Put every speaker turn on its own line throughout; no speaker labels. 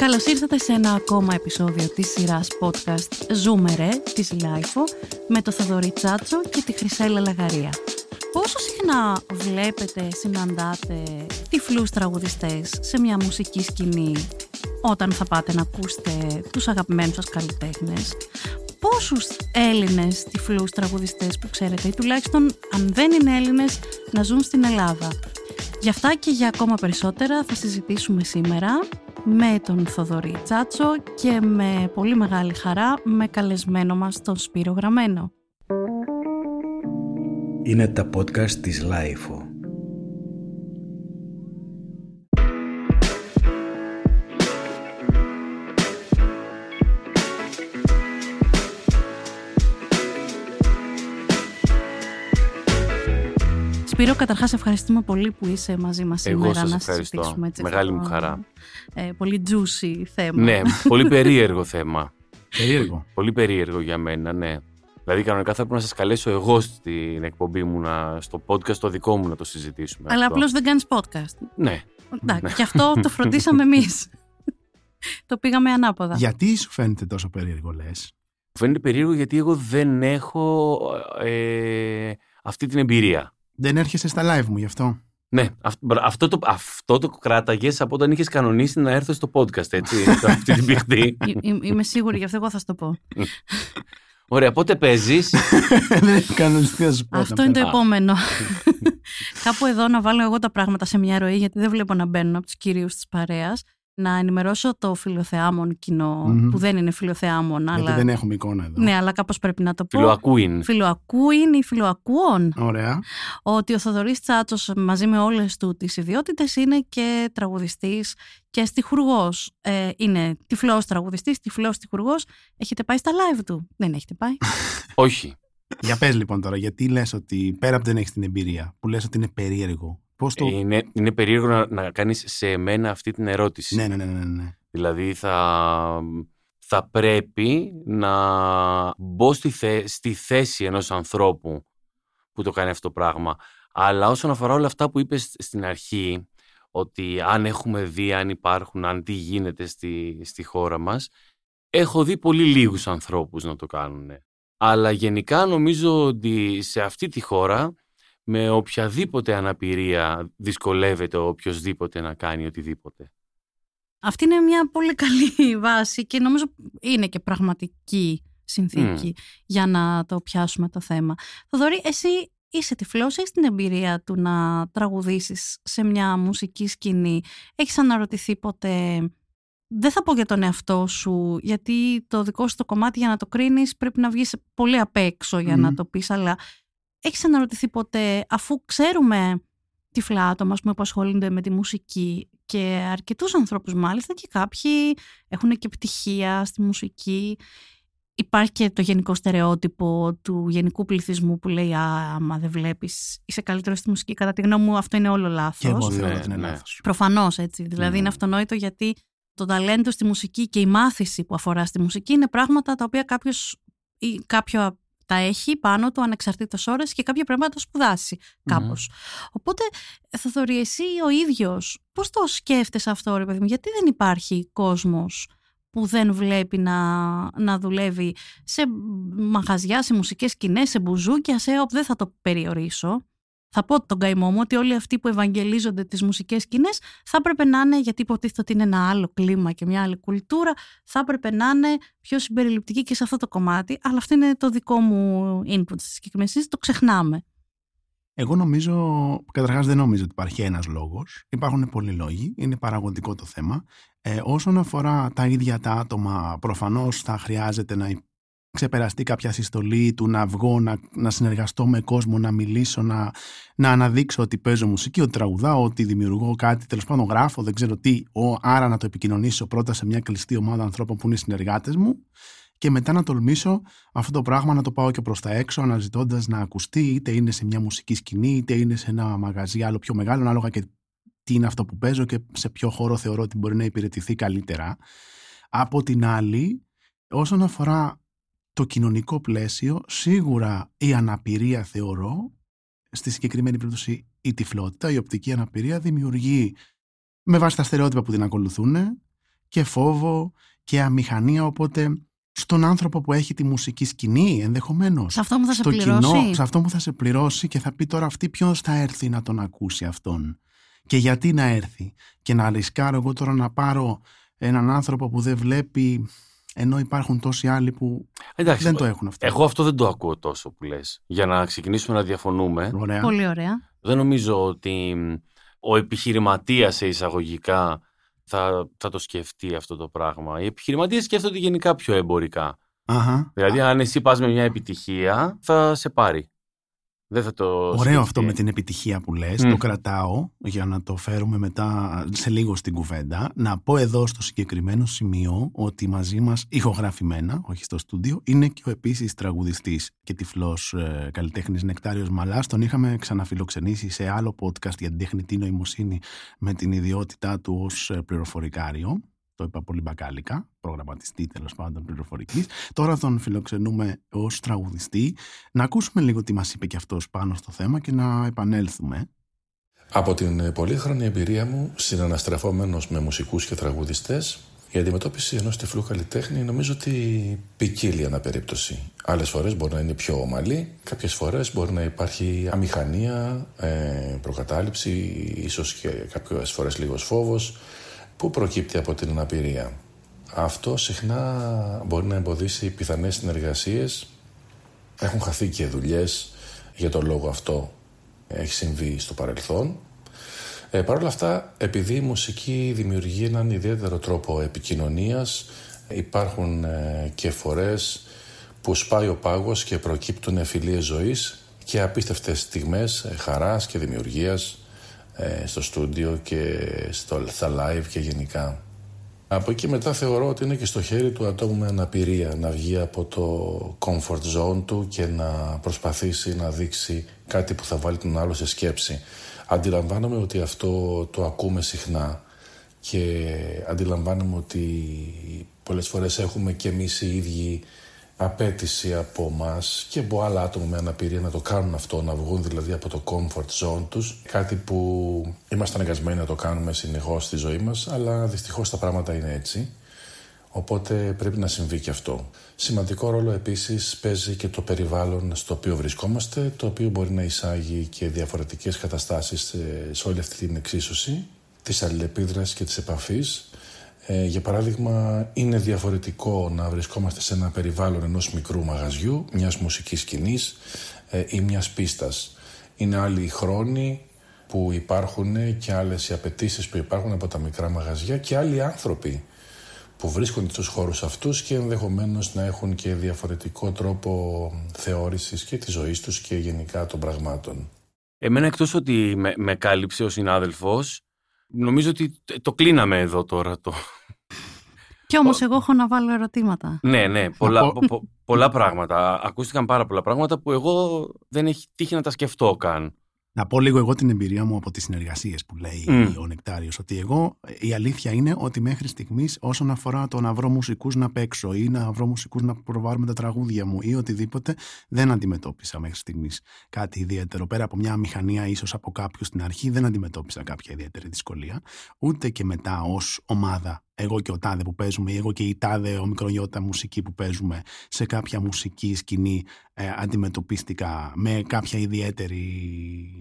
Καλώς ήρθατε σε ένα ακόμα επεισόδιο της σειράς podcast «Ζούμε ρε» της LiFO με το Θοδωρή Τσάτσο και τη Χρυσέλα Λαγαρία. Πόσο συχνά βλέπετε, συναντάτε τυφλούς τραγουδιστές σε μια μουσική σκηνή όταν θα πάτε να ακούσετε τους αγαπημένους σας καλλιτέχνες. Πόσους Έλληνες τυφλούς τραγουδιστές που ξέρετε ή τουλάχιστον αν δεν είναι Έλληνες να ζουν στην Ελλάδα. Γι' αυτά και για ακόμα περισσότερα θα συζητήσουμε σήμερα με τον Θοδωρή Τσάτσο και με πολύ μεγάλη χαρά με καλεσμένο μας τον Σπύρο Γραμμένο.
Είναι τα podcast της LiFO.
Σπύρο, καταρχάς ευχαριστούμε πολύ που είσαι μαζί μας σήμερα
σας
να
ευχαριστώ.
συζητήσουμε έτσι
Μεγάλη
αυτό
μου
το,
χαρά.
Ε, πολύ juicy θέμα.
Ναι, πολύ περίεργο θέμα.
Περίεργο.
Πολύ περίεργο για μένα, ναι. Δηλαδή, κανονικά θα πρέπει να σας καλέσω εγώ στην εκπομπή μου, να, στο podcast το δικό μου να το συζητήσουμε.
Αλλά
αυτό.
απλώς δεν κάνεις podcast.
Ναι.
Εντάξει, και αυτό το φροντίσαμε εμείς. το πήγαμε ανάποδα.
Γιατί σου φαίνεται τόσο περίεργο, λες;
Μου φαίνεται περίεργο γιατί εγώ δεν έχω ε, αυτή την εμπειρία.
Δεν έρχεσαι στα live μου γι' αυτό;
Ναι, αυ- μπρα- αυτό το, αυτό το κράταγες από όταν είχες κανονίσει να έρθω στο podcast, έτσι, αυτή την πηχτή.
Ε, ε, Είμαι σίγουρη, γι' αυτό εγώ θα σου το πω.
Ωραία, πότε παίζεις;
δεν έχει κανονιστεί να σου πω.
Αυτό
να
είναι το
παίρνω.
επόμενο. Κάπου εδώ να βάλω εγώ τα πράγματα σε μια ροή, γιατί δεν βλέπω να μπαίνουν από τους κυρίους της παρέας. Να ενημερώσω το φιλοθεάμον κοινό,
Μμμ.
που δεν είναι φιλοθεάμον,
Γιατί
αλλά.
δεν έχουμε εικόνα εδώ.
Ναι, αλλά κάπως πρέπει να το πω.
Φιλοακούιν.
Φιλοακούιν ή φιλοακούων.
Ωραία.
Ότι ο Θοδωρής Τσάτσος μαζί με όλες του τις ιδιότητες είναι και τραγουδιστής και στιχουργός. Ε, είναι τυφλός τραγουδιστής, τυφλός στιχουργός. Έχετε πάει στα live του; Δεν έχετε πάει.
Όχι.
Για πες λοιπόν τώρα, γιατί λες ότι πέρα από δεν έχεις την εμπειρία, που λες ότι είναι περίεργο. Πώς το.
Είναι, είναι περίεργο να, να κάνεις σε μένα αυτή την ερώτηση.
Ναι, ναι, ναι, ναι, ναι.
Δηλαδή θα, θα πρέπει να μπω στη, θε- στη θέση ενός ανθρώπου που το κάνει αυτό το πράγμα. Αλλά όσον αφορά όλα αυτά που είπες στην αρχή, ότι αν έχουμε δει, αν υπάρχουν, αν τι γίνεται στη, στη χώρα μας, έχω δει πολύ λίγους ανθρώπους να το κάνουν. Αλλά γενικά νομίζω ότι σε αυτή τη χώρα με οποιαδήποτε αναπηρία δυσκολεύεται ο οποιοδήποτε να κάνει οτιδήποτε.
Αυτή είναι μια πολύ καλή βάση και νομίζω είναι και πραγματική συνθήκη για να το πιάσουμε το θέμα. Θοδωρή, εσύ είσαι τυφλός, έχεις την εμπειρία του να τραγουδήσεις σε μια μουσική σκηνή. Έχεις αναρωτηθεί ποτέ, δεν θα πω για τον εαυτό σου, γιατί το δικό σου το κομμάτι για να το κρίνεις πρέπει να βγεις πολύ απ' έξω για
Μμμ.
να το πεις, αλλά έχεις αναρωτηθεί ποτέ, αφού ξέρουμε τυφλά άτομα ας πούμε, που ασχολούνται με τη μουσική και αρκετούς ανθρώπους μάλιστα και κάποιοι έχουν και πτυχία στη μουσική. Υπάρχει και το γενικό στερεότυπο του γενικού πληθυσμού που λέει «Α, άμα δεν βλέπεις, είσαι καλύτερος στη μουσική». Κατά τη γνώμη μου αυτό είναι όλο λάθος.
Και εγώ
Ναι,
θεωρώ ότι είναι
ναι.
λάθος.
Προφανώς έτσι. Δηλαδή
Ναι.
είναι αυτονόητο γιατί το ταλέντο στη μουσική και η μάθηση που αφορά στη μουσική είναι πράγματα τα οποία κάποιος ή κάποιο τα έχει πάνω του ανεξαρτήτως ώρες και κάποιο πρέπει να το σπουδάσει κάπως. Οπότε, Θοδωρή, εσύ ο ίδιος πώς το σκέφτεσαι αυτό ρε παιδί μου, γιατί δεν υπάρχει κόσμος που δεν βλέπει να, να δουλεύει σε μαγαζιά, σε μουσικές σκηνές, σε μπουζούκια, σε όπου δεν θα το περιορίσω. Θα πω τον καημό μου ότι όλοι αυτοί που ευαγγελίζονται τις μουσικές σκηνές θα έπρεπε να είναι, γιατί υποτίθεται ότι είναι ένα άλλο κλίμα και μια άλλη κουλτούρα, θα έπρεπε να είναι πιο συμπεριληπτικοί και σε αυτό το κομμάτι, αλλά αυτό είναι το δικό μου input στη συγκεκριμένη συζήτηση, το ξεχνάμε.
Εγώ νομίζω, καταρχάς δεν νομίζω ότι υπάρχει ένας λόγος. Υπάρχουν πολλοί λόγοι, είναι παραγωγικό το θέμα. Ε, όσον αφορά τα ίδια τα άτομα, προφανώς θα χρειάζεται να ξεπεραστεί κάποια συστολή του να βγω, να, να συνεργαστώ με κόσμο, να μιλήσω, να, να αναδείξω ότι παίζω μουσική, ότι τραγουδάω, ότι δημιουργώ κάτι, τέλος πάντων γράφω, δεν ξέρω τι, ο, άρα να το επικοινωνήσω πρώτα σε μια κλειστή ομάδα ανθρώπων που είναι συνεργάτες μου και μετά να τολμήσω αυτό το πράγμα να το πάω και προς τα έξω αναζητώντας να ακουστεί είτε είναι σε μια μουσική σκηνή είτε είναι σε ένα μαγαζί άλλο πιο μεγάλο ανάλογα και τι είναι αυτό που παίζω και σε ποιο χώρο θεωρώ ότι μπορεί να υπηρετηθεί καλύτερα. Από την άλλη, όσον αφορά το κοινωνικό πλαίσιο, σίγουρα η αναπηρία θεωρώ, στη συγκεκριμένη περίπτωση η τυφλότητα, η οπτική αναπηρία δημιουργεί με βάση τα στερεότυπα που την ακολουθούν και φόβο και αμηχανία, οπότε στον άνθρωπο που έχει τη μουσική σκηνή ενδεχομένως.
Σε αυτό που θα σε πληρώσει. Κοινό,
σε αυτό που θα σε πληρώσει και θα πει τώρα αυτή ποιος θα έρθει να τον ακούσει αυτόν. Και γιατί να έρθει. Και να ρισκάρω εγώ τώρα να πάρω έναν άνθρωπο που δεν βλέπει ενώ υπάρχουν τόσοι άλλοι που Εντάξει, δεν το έχουν αυτό.
Εγώ αυτό δεν το ακούω τόσο που λες. Για να ξεκινήσουμε να διαφωνούμε.
Ωραία.
Πολύ ωραία.
Δεν νομίζω ότι ο επιχειρηματίας σε εισαγωγικά θα, θα το σκεφτεί αυτό το πράγμα. Οι επιχειρηματίες σκέφτονται γενικά πιο εμπορικά.
Αχα.
Δηλαδή αν εσύ πας με μια επιτυχία θα σε πάρει. Δεν θα το
Ωραίο αυτό με την επιτυχία που λες, το κρατάω για να το φέρουμε μετά σε λίγο στην κουβέντα. Να πω εδώ στο συγκεκριμένο σημείο ότι μαζί μας ηχογραφημένα, όχι στο στούντιο, είναι και ο επίσης τραγουδιστής και τυφλός ε, καλλιτέχνης Νεκτάριος Μαλάς. Τον είχαμε ξαναφιλοξενήσει σε άλλο podcast για την τεχνητή νοημοσύνη με την ιδιότητά του ως ε, πληροφορικάριο το είπα πολύ μπακάλικα, προγραμματιστή τέλος πάντων πληροφορικής. Τώρα τον φιλοξενούμε ως τραγουδιστή. Να ακούσουμε λίγο τι μας είπε και αυτός πάνω στο θέμα και να επανέλθουμε.
Από την πολύχρονη εμπειρία μου, συναναστρεφόμενος με μουσικούς και τραγουδιστές, η αντιμετώπιση ενός τυφλού καλλιτέχνη νομίζω ότι ποικίλει ανά περίπτωση. Άλλες φορές μπορεί να είναι πιο ομαλή, κάποιες φορές μπορεί να υπάρχει αμηχανία, ε, προκατάληψη, ίσως και κάποιες φορές λίγος φόβος Πού προκύπτει από την αναπηρία; Αυτό συχνά μπορεί να εμποδίσει πιθανές συνεργασίες. Έχουν χαθεί και δουλειές για τον λόγο αυτό. Έχει συμβεί στο παρελθόν. Ε, Παρ' όλα αυτά, επειδή η μουσική δημιουργεί έναν ιδιαίτερο τρόπο επικοινωνίας, υπάρχουν ε, και φορές που σπάει ο πάγος και προκύπτουν φιλίες ζωής και απίστευτες στιγμές ε, χαράς και δημιουργίας ε, στο στούντιο και στο, στα live και γενικά. Από εκεί μετά θεωρώ ότι είναι και στο χέρι του ατόμου με αναπηρία να βγει από το comfort zone του και να προσπαθήσει να δείξει κάτι που θα βάλει τον άλλο σε σκέψη. Αντιλαμβάνομαι ότι αυτό το ακούμε συχνά και αντιλαμβάνομαι ότι πολλές φορές έχουμε και εμείς οι ίδιοι απέτηση από εμά και από άλλα άτομα με αναπηρία να το κάνουν αυτό, να βγουν δηλαδή από το comfort zone τους, κάτι που είμαστε αναγκασμένοι να το κάνουμε συνεχώς στη ζωή μας, αλλά δυστυχώς τα πράγματα είναι έτσι. Οπότε πρέπει να συμβεί και αυτό. Σημαντικό ρόλο επίσης παίζει και το περιβάλλον στο οποίο βρισκόμαστε, το οποίο μπορεί να εισάγει και διαφορετικές καταστάσεις σε όλη αυτή την εξίσωση της αλληλεπίδρασης και της επαφής ε, για παράδειγμα, είναι διαφορετικό να βρισκόμαστε σε ένα περιβάλλον ενός μικρού μαγαζιού, μιας μουσικής σκηνής ε, ή μιας πίστας. Είναι άλλοι οι χρόνοι που υπάρχουν και άλλες οι απαιτήσεις που υπάρχουν από τα μικρά μαγαζιά και άλλοι άνθρωποι που βρίσκονται στους χώρους αυτούς και ενδεχομένως να έχουν και διαφορετικό τρόπο θεώρησης και της ζωής τους και γενικά των πραγμάτων.
Εμένα εκτός ότι με, με κάλυψε ο συνάδελφος, Νομίζω ότι το κλείναμε εδώ τώρα. Το...
Κι όμως εγώ έχω να βάλω ερωτήματα.
Ναι, ναι, πολλά, πολλά πράγματα. Ακούστηκαν πάρα πολλά πράγματα που εγώ δεν έχει τύχει να τα σκεφτώ καν.
Να πω λίγο εγώ την εμπειρία μου από τις συνεργασίες που λέει ο Νεκτάριος. Ότι εγώ η αλήθεια είναι ότι μέχρι στιγμής, όσον αφορά το να βρω μουσικούς να παίξω ή να βρω μουσικούς να προβάλλουμε τα τραγούδια μου ή οτιδήποτε, δεν αντιμετώπισα μέχρι στιγμής κάτι ιδιαίτερο. Πέρα από μια μηχανία, ίσως από κάποιους στην αρχή, δεν αντιμετώπισα κάποια ιδιαίτερη δυσκολία. Ούτε και μετά ως ομάδα εγώ και ο τάδε που παίζουμε ή εγώ και η τάδε ο μικρογιώτα μουσική που παίζουμε σε κάποια μουσική σκηνή ε, αντιμετωπίστηκα με κάποια ιδιαίτερη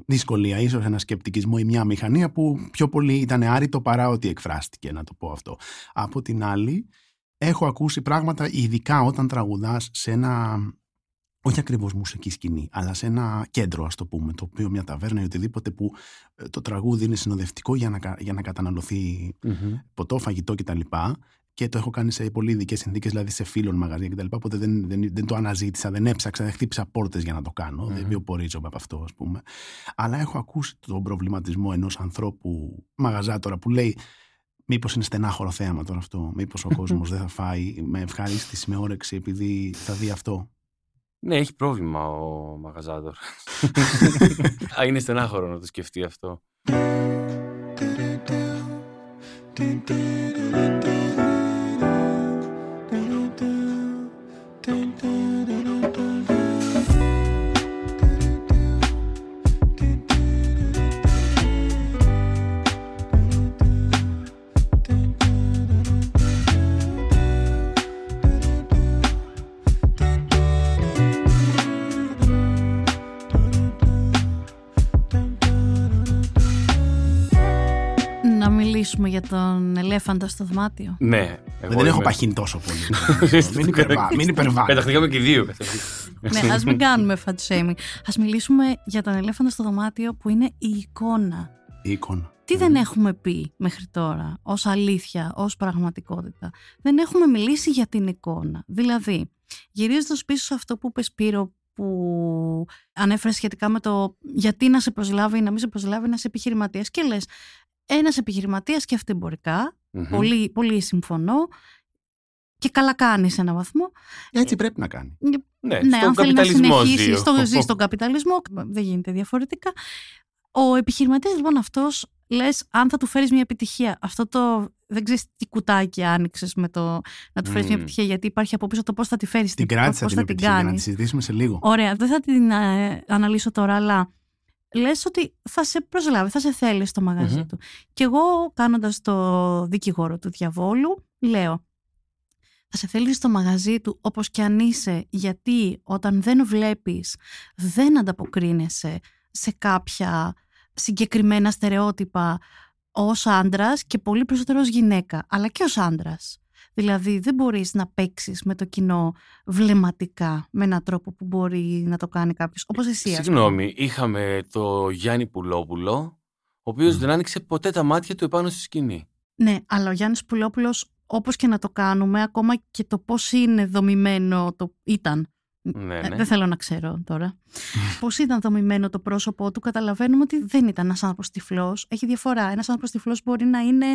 δυσκολία, ίσως ένα σκεπτικισμό ή μια μηχανία που πιο πολύ ήταν άρρητο παρά ότι εκφράστηκε, να το πω αυτό. Από την άλλη, έχω ακούσει πράγματα ειδικά όταν τραγουδάς σε ένα όχι ακριβώς μουσική σκηνή, αλλά σε ένα κέντρο, ας το πούμε, το οποίο μια ταβέρνα ή οτιδήποτε που ε, το τραγούδι είναι συνοδευτικό για να, για να καταναλωθεί mm-hmm. ποτό, φαγητό κτλ. Και το έχω κάνει σε πολύ ειδικές συνθήκες, δηλαδή σε φίλων μαγαζιά κτλ. Οπότε δεν, δεν, δεν το αναζήτησα, δεν έψαξα, δεν χτύπησα πόρτες για να το κάνω. Mm-hmm. Δεν βιοπορίζομαι από αυτό, ας πούμε. Αλλά έχω ακούσει τον προβληματισμό ενός ανθρώπου μαγαζάτορα που λέει Μήπως είναι στενάχωρο θέαμα τώρα αυτό. Μήπως ο κόσμος δεν θα φάει με ευχαρίστηση, με όρεξη, επειδή θα δει αυτό.
Ναι, έχει πρόβλημα ο Μαγαζάδορ. Είναι στενάχωρο να το σκεφτεί αυτό.
Μιλήσουμε για τον ελέφαντα στο δωμάτιο.
Ναι.
Εγώ δεν έχω παχύνει τόσο πολύ. μην, υπερβά, μην υπερβάλλει.
Πεταχτήκαμε και δύο.
ναι, ας μην κάνουμε fat shaming. Α μιλήσουμε για τον ελέφαντα στο δωμάτιο που είναι η εικόνα.
Η εικόνα.
Τι δεν έχουμε πει μέχρι τώρα ως αλήθεια, ως πραγματικότητα; Δεν έχουμε μιλήσει για την εικόνα. Δηλαδή, γυρίζοντας πίσω σε αυτό που είπες Σπύρο, που ανέφερες σχετικά με το γιατί να σε προσλάβει ή να μην σε προσλάβει ένας επιχειρηματίας. Και λες, ένας επιχειρηματίας σκέφτεται εμπορικά, πολύ, πολύ συμφωνώ. Και καλά κάνει σε έναν βαθμό.
Έτσι πρέπει να κάνει.
Ναι, ναι αν θέλει να συνεχίσει
στο, ζει στον καπιταλισμό, δεν γίνεται διαφορετικά. Ο επιχειρηματίας λοιπόν αυτός λες αν θα του φέρεις μια επιτυχία. Αυτό το δεν ξέρεις τι κουτάκι άνοιξες με το να του φέρεις μια επιτυχία, γιατί υπάρχει από πίσω το πώς θα τη φέρεις
την κράτησα την, θα την κάνει. Να τη συζητήσουμε σε λίγο.
Ωραία, δεν θα την ε, αναλύσω τώρα, αλλά λες ότι θα σε προσλάβει, θα σε θέλει στο μαγαζι του. Και εγώ, κάνοντας το δικηγόρο του διαβόλου, λέω. Θα σε θέλει στο μαγαζί του όπως και αν είσαι, γιατί όταν δεν βλέπεις, δεν ανταποκρίνεσαι σε κάποια συγκεκριμένα στερεότυπα ως άντρας και πολύ περισσότερο ως γυναίκα, αλλά και ως άντρας. Δηλαδή δεν μπορείς να παίξεις με το κοινό βλεμματικά με έναν τρόπο που μπορεί να το κάνει κάποιος, όπως εσύ.
Συγγνώμη, είχαμε το Γιάννη Πουλόπουλο, ο οποίος δεν άνοιξε ποτέ τα μάτια του επάνω στη σκηνή.
Ναι, αλλά ο Γιάννης Πουλόπουλος όπως και να το κάνουμε, ακόμα και το πώς είναι δομημένο το ήταν ναι, ε, ναι. δεν θέλω να ξέρω τώρα. Πώς ήταν δομημένο το πρόσωπό του, καταλαβαίνουμε ότι δεν ήταν ένας άνθρωπος τυφλός. Έχει διαφορά. Ένας άνθρωπος τυφλός μπορεί να είναι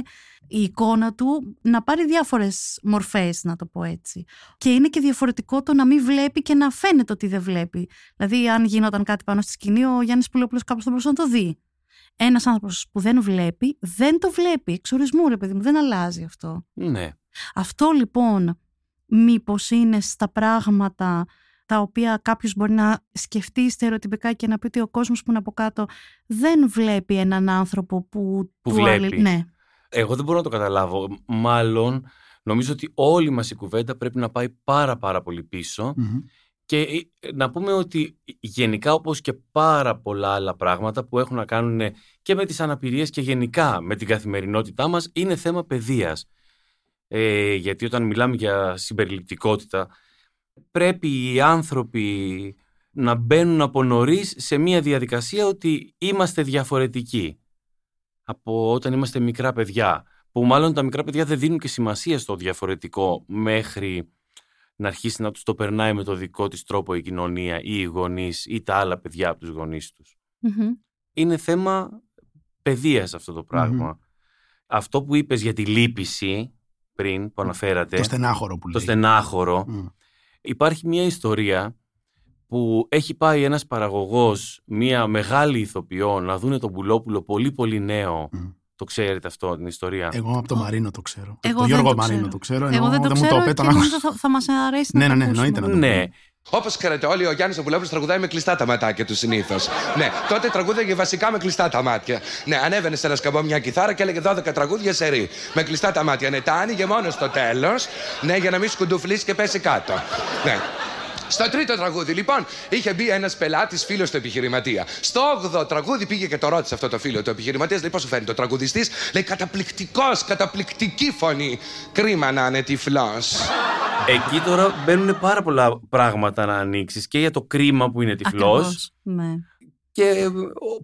η εικόνα του να πάρει διάφορες μορφές, να το πω έτσι. Και είναι και διαφορετικό το να μην βλέπει και να φαίνεται ότι δεν βλέπει. Δηλαδή, αν γινόταν κάτι πάνω στη σκηνή, ο Γιάννης Πουλόπουλος κάπως θα μπορούσε να το δει. Ένας άνθρωπος που δεν βλέπει, δεν το βλέπει. Εξορισμού, ρε παιδί μου, δεν αλλάζει αυτό.
Ναι.
Αυτό λοιπόν, μήπως είναι στα πράγματα τα οποία κάποιος μπορεί να σκεφτεί στερεοτυπικά και να πει ότι ο κόσμος που είναι από κάτω δεν βλέπει έναν άνθρωπο που,
που βλέπει.
Ναι.
Εγώ δεν μπορώ να το καταλάβω. Μάλλον νομίζω ότι όλη μας η κουβέντα πρέπει να πάει πάρα πάρα πολύ και ε, να πούμε ότι γενικά όπως και πάρα πολλά άλλα πράγματα που έχουν να κάνουν και με τις αναπηρίες και γενικά με την καθημερινότητά μας είναι θέμα παιδείας. Ε, γιατί όταν μιλάμε για συμπεριληπτικότητα πρέπει οι άνθρωποι να μπαίνουν από νωρίς σε μια διαδικασία ότι είμαστε διαφορετικοί από όταν είμαστε μικρά παιδιά. Που μάλλον τα μικρά παιδιά δεν δίνουν και σημασία στο διαφορετικό μέχρι να αρχίσει να τους το περνάει με το δικό της τρόπο η κοινωνία ή οι γονείς ή τα άλλα παιδιά από τους γονείς τους. Είναι θέμα παιδείας αυτό το πραγμα Αυτό που είπες για τη λύπηση πριν που αναφέρατε.
Το στενάχωρο που
λέει. Το στενάχωρο. Υπάρχει μια ιστορία που έχει πάει ένας παραγωγός, μια μεγάλη ηθοποιό, να δούνε τον Πουλόπουλο πολύ πολύ νέο. Το ξέρετε αυτό την ιστορία;
Εγώ από το Μαρίνο το ξέρω.
Εγώ
το
Γιώργο
Μαρίνο το ξέρω.
Εγώ δεν το ξέρω και νομίζω θα, θα μας αρέσει
ναι,
να
ναι, ναι, εννοείται να το
ναι.
Όπως ξέρετε όλοι, ο Γιάννης Βουλόπουλο τραγουδάει με κλειστά τα ματάκια του συνήθως. ναι, τότε τραγούδαγε βασικά με κλειστά τα μάτια. Ναι, ανέβαινε σε ένα σκαμπό μια κιθάρα και έλεγε 12 τραγούδια σε ρί. Με κλειστά τα μάτια. Ναι, τα άνοιγε μόνος στο τέλος. Ναι, για να μην σκουντουφλήσει και πέσει κάτω. Ναι. Στο τρίτο τραγούδι, λοιπόν, είχε μπει ένας πελάτης φίλος του επιχειρηματία. Στο 8ο τραγούδι πήγε και το ρώτησε αυτό το φίλο του επιχειρηματίας. Λέει: Πώς σου φαίνεται ο τραγουδιστής; Λέει: Καταπληκτικός, καταπληκτική φωνή. Κρίμα να είναι τυφλός.
Εκεί τώρα μπαίνουν πάρα πολλά πράγματα να ανοίξεις και για το κρίμα που είναι τυφλός.
Ναι
και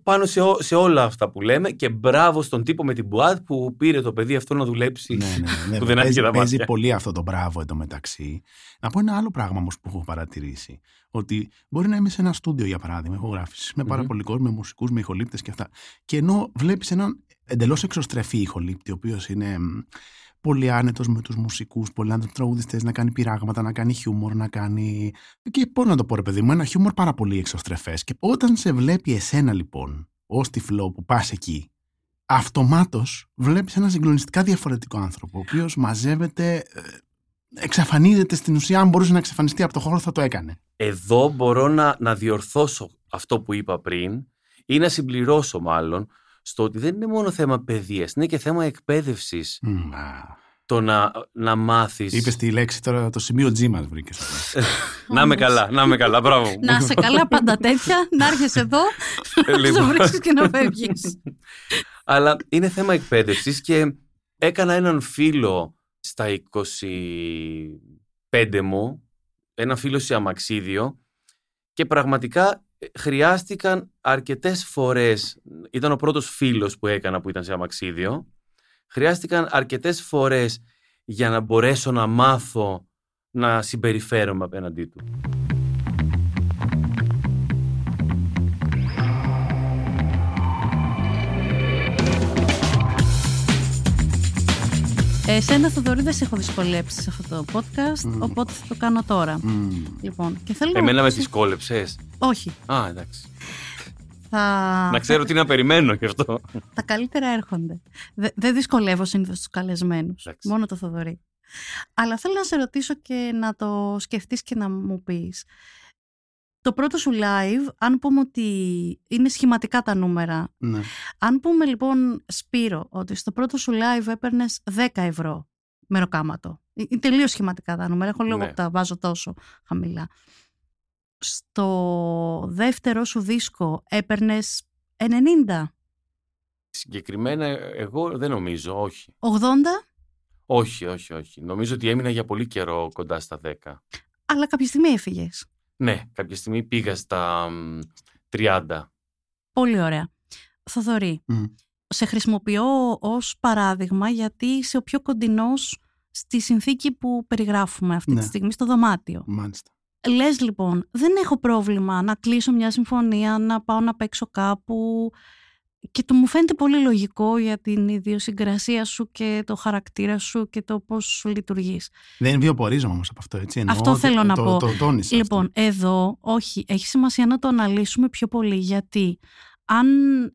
πάνω σε, σε όλα αυτά που λέμε και μπράβο στον τύπο με την Μπουάτ που πήρε το παιδί αυτό να δουλέψει
ναι, ναι, ναι, που δεν παίζει, παίζει πολύ αυτό το μπράβο μεταξύ. Να πω ένα άλλο πράγμα όμως που έχω παρατηρήσει. Ότι μπορεί να είμαι σε ένα στούντιο για παράδειγμα, ηχογράφηση, με πάρα πολύ κόσμος, με μουσικούς, με ηχολήπτες και αυτά. Και ενώ βλέπεις έναν εντελώς εξωστρεφή ηχολήπτη, ο οποίος είναι πολύ άνετος με τους μουσικούς, πολύ άνετος τραγουδιστές, να κάνει πειράγματα, να κάνει χιούμορ, να κάνει... Και πώς να το πω ρε παιδί μου, ένα χιούμορ πάρα πολύ εξωστρεφές. Και όταν σε βλέπει εσένα λοιπόν, ως τυφλό που πας εκεί, αυτομάτως βλέπεις ένα συγκλονιστικά διαφορετικό άνθρωπο, ο οποίος μαζεύεται, ε, εξαφανίζεται στην ουσία, αν μπορούσε να εξαφανιστεί από το χώρο θα το έκανε.
Εδώ μπορώ να, να διορθώσω αυτό που είπα πριν ή να συμπληρώσω μάλλον στο ότι δεν είναι μόνο θέμα παιδείας, είναι και θέμα εκπαίδευσης. Το να, να μάθεις.
Είπες τη λέξη τώρα, το σημείο G μας βρήκες.
να είμαι καλά, να είμαι καλά, μπράβο.
να είσαι καλά, πάντα τέτοια, να έρχεσαι εδώ, να το λοιπόν. βρίσκει και να φεύγεις.
Αλλά είναι θέμα εκπαίδευσης και έκανα έναν φίλο στα 25 μου, ένα φίλο σε αμαξίδιο και πραγματικά χρειάστηκαν αρκετές φορές, ήταν ο πρώτος φίλος που έκανα που ήταν σε αμαξίδιο, χρειάστηκαν αρκετές φορές για να μπορέσω να μάθω να συμπεριφέρομαι απέναντί του.
Εσένα, Θοδωρή, δεν σε έχω δυσκολέψει σε αυτό το podcast, οπότε θα το κάνω τώρα. Λοιπόν, και θέλω
Εμένα με
ρωτήσω-
δυσκόλεψες.
Όχι.
Α, εντάξει.
Θα...
Να ξέρω τι να περιμένω γι' αυτό.
Τα καλύτερα έρχονται. Δε- δεν δυσκολεύω συνήθως τους καλεσμένους.
Εντάξει.
Μόνο το Θοδωρή. Αλλά θέλω να σε ρωτήσω και να το σκεφτείς και να μου πεις. Το πρώτο σου live, αν πούμε ότι είναι σχηματικά τα νούμερα,
Ναι.
αν πούμε λοιπόν, Σπύρο, ότι στο πρώτο σου live έπαιρνες 10 ευρώ μεροκάματο. Ε, Είναι τελείως σχηματικά τα νούμερα. Έχω λόγο
Ναι.
που τα βάζω τόσο χαμηλά. Στο δεύτερο σου δίσκο έπαιρνες 90,
Συγκεκριμένα εγώ δεν νομίζω, όχι.
80,
Όχι, όχι, όχι. Νομίζω ότι έμεινα για πολύ καιρό κοντά στα 10.
αλλά κάποια στιγμή έφυγες.
Ναι, κάποια στιγμή πήγα στα μ, 30.
Πολύ ωραία. Θοδωρή,
Μμ.
σε χρησιμοποιώ ως παράδειγμα γιατί είσαι ο πιο κοντινός στη συνθήκη που περιγράφουμε αυτή
Ναι.
τη στιγμή στο δωμάτιο.
Μάλιστα.
Λες λοιπόν, δεν έχω πρόβλημα να κλείσω μια συμφωνία, να πάω να παίξω κάπου και το μου φαίνεται πολύ λογικό για την ιδιοσυγκρασία σου και το χαρακτήρα σου και το πώς λειτουργείς.
Δεν βιοπορίζομαι όμως από αυτό, έτσι. Εννοώ
Αυτό
ότι
θέλω να
το,
πω.
Το, το τόνισα
Λοιπόν,
αυτό.
εδώ όχι, έχει σημασία να το αναλύσουμε πιο πολύ γιατί αν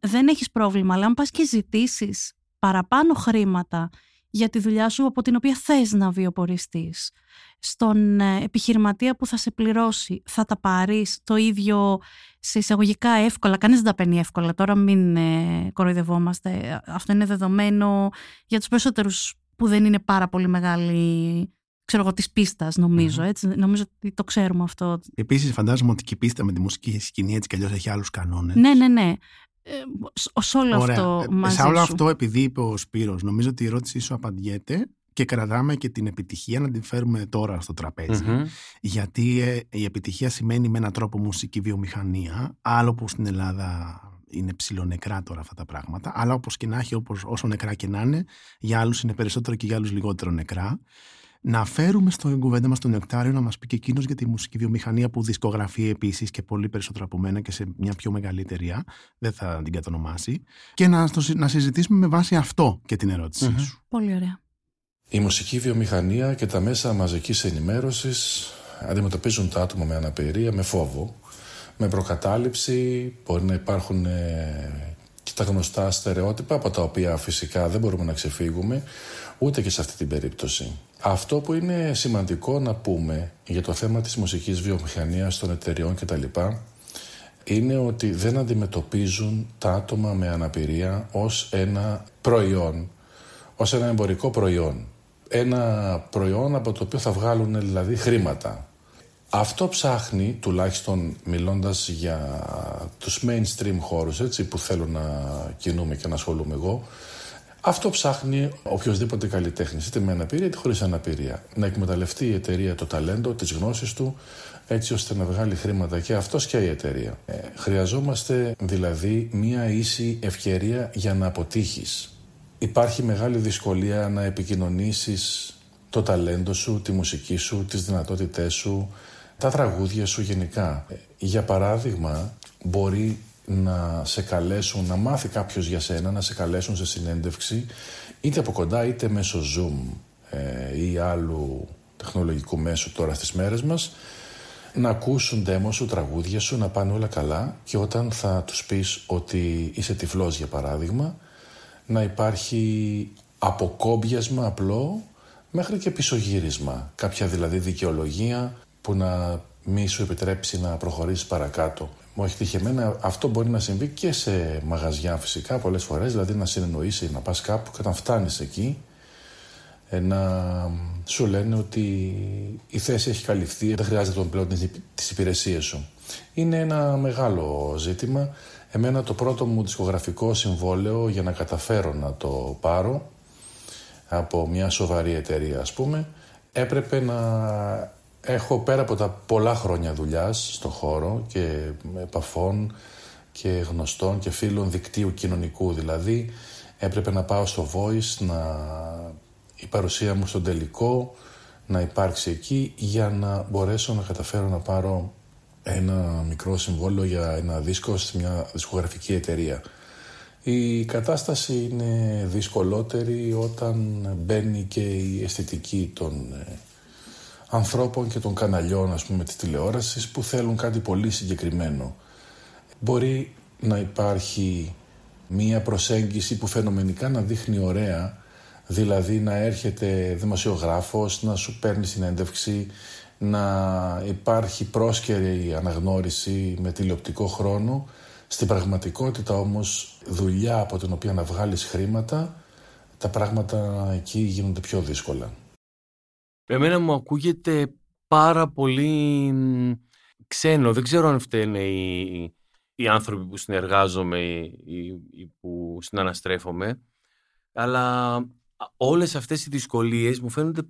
δεν έχεις πρόβλημα, αλλά αν πας και ζητήσεις παραπάνω χρήματα για τη δουλειά σου από την οποία θες να βιοποριστείς. Στον ε, επιχειρηματία που θα σε πληρώσει θα τα πάρεις το ίδιο σε εισαγωγικά εύκολα; Κανείς δεν τα παίρνει εύκολα τώρα μην ε, κοροϊδευόμαστε. Αυτό είναι δεδομένο για τους περισσότερους που δεν είναι πάρα πολύ μεγάλη ξέρω εγώ της πίστας νομιζω έτσι. Νομίζω ότι το ξέρουμε αυτό.
Επίσης, φαντάζομαι ότι και η πίστα με τη μουσική σκηνή έτσι κι αλλιώς έχει άλλους κανόνες.
ναι ναι ναι ε, σ- σε όλο αυτό
Ε,
μαζί
Σε όλο
σου.
αυτό, επειδή είπε ο Σπύρος, νομίζω ότι η ερώτησή σου απαντιέται και κρατάμε και την επιτυχία να την φέρουμε τώρα στο τραπεζι
Μμμ.
Γιατί ε, η επιτυχία σημαίνει με έναν τρόπο μουσική βιομηχανία, άλλο που στην Ελλάδα είναι ψηλονεκρά τώρα αυτά τα πράγματα, αλλά όπως και να έχει, όπως, όσο νεκρά και να είναι, για άλλους είναι περισσότερο και για άλλους λιγότερο νεκρά. Να φέρουμε στο κουβέντα μας τον Νεκτάριο να μας πει και εκείνος για τη μουσική βιομηχανία που δισκογραφεί επίσης και πολύ περισσότερο από μένα και σε μια πιο μεγάλη εταιρεία, δεν θα την κατονομάσει, και να, στο συ- να συζητήσουμε με βάση αυτό και την ερώτησή
Μμμ.
σου.
πολύ ωραία
Η μουσική βιομηχανία και τα μέσα μαζικής ενημέρωσης αντιμετωπίζουν τα άτομα με αναπηρία με φόβο, με προκατάληψη, μπορεί να υπάρχουν ε, και τα γνωστά στερεότυπα από τα οποία φυσικά δεν μπορούμε να ξεφύγουμε ούτε και σε αυτή την περίπτωση. Αυτό που είναι σημαντικό να πούμε για το θέμα της μουσικής βιομηχανίας των εταιριών κτλ είναι ότι δεν αντιμετωπίζουν τα άτομα με αναπηρία ως ένα προϊόν, ως ένα εμπορικό προϊόν. Ένα προϊόν από το οποίο θα βγάλουν δηλαδή χρήματα. Αυτό ψάχνει, τουλάχιστον μιλώντας για τους mainstream χώρους έτσι, που θέλω να κινούμε και να ασχολούμαι εγώ, αυτό ψάχνει οποιοδήποτε καλλιτέχνη, είτε με αναπηρία είτε χωρίς αναπηρία. Να εκμεταλλευτεί η εταιρεία το ταλέντο, τις γνώσεις του, έτσι ώστε να βγάλει χρήματα και αυτός και η εταιρεία. Ε, χρειαζόμαστε δηλαδή μία ίση ευκαιρία για να αποτύχεις. Υπάρχει μεγάλη δυσκολία να επικοινωνήσεις το ταλέντο σου, τη μουσική σου, τις δυνατότητές σου, τα τραγούδια σου γενικά. Ε, Για παράδειγμα, μπορεί να σε καλέσουν, να μάθει κάποιος για σένα, να σε καλέσουν σε συνέντευξη, είτε από κοντά είτε μέσω Zoom ε, ή άλλου τεχνολογικού μέσου τώρα στις μέρες μας, να ακούσουν demo σου, τραγούδια σου, να πάνε όλα καλά και όταν θα τους πεις ότι είσαι τυφλός για παράδειγμα, να υπάρχει αποκόμπιασμα απλό μέχρι και πισωγύρισμα. Κάποια δηλαδή δικαιολογία που να μη σου επιτρέψει να προχωρήσεις παρακάτω. Μου έχει τύχει εμένα, αυτό μπορεί να συμβεί και σε μαγαζιά φυσικά πολλές φορές, δηλαδή να συνεννοήσει να πας κάπου και όταν φτάνεις εκεί ε, να σου λένε ότι η θέση έχει καλυφθεί, δεν χρειάζεται τον πλέον τις υπηρεσίες σου. Είναι ένα μεγάλο ζήτημα. Εμένα το πρώτο μου δισκογραφικό συμβόλαιο για να καταφέρω να το πάρω από μια σοβαρή εταιρεία ας πούμε έπρεπε να έχω πέρα από τα πολλά χρόνια δουλειάς στον χώρο και επαφών και γνωστών και φίλων δικτύου κοινωνικού δηλαδή έπρεπε να πάω στο Voice να η παρουσία μου στον τελικό να υπάρξει εκεί για να μπορέσω να καταφέρω να πάρω ένα μικρό συμβόλαιο για ένα δίσκο σε μια δισκογραφική εταιρεία. Η κατάσταση είναι δυσκολότερη όταν μπαίνει και η αισθητική των ε, ανθρώπων και των καναλιών ας πούμε της τηλεόρασης που θέλουν κάτι πολύ συγκεκριμένο. Μπορεί να υπάρχει μία προσέγγιση που φαινομενικά να δείχνει ωραία δηλαδή να έρχεται δημοσιογράφος, να σου παίρνει συνέντευξη, να υπάρχει πρόσκαιρη αναγνώριση με τηλεοπτικό χρόνο. Στην πραγματικότητα όμως δουλειά από την οποία να βγάλεις χρήματα, τα πράγματα εκεί γίνονται πιο δύσκολα.
Εμένα μου ακούγεται πάρα πολύ ξένο. Δεν ξέρω αν φταίνε οι, οι άνθρωποι που συνεργάζομαι ή που συναναστρέφομαι, αλλά όλες αυτές οι δυσκολίες μου φαίνονται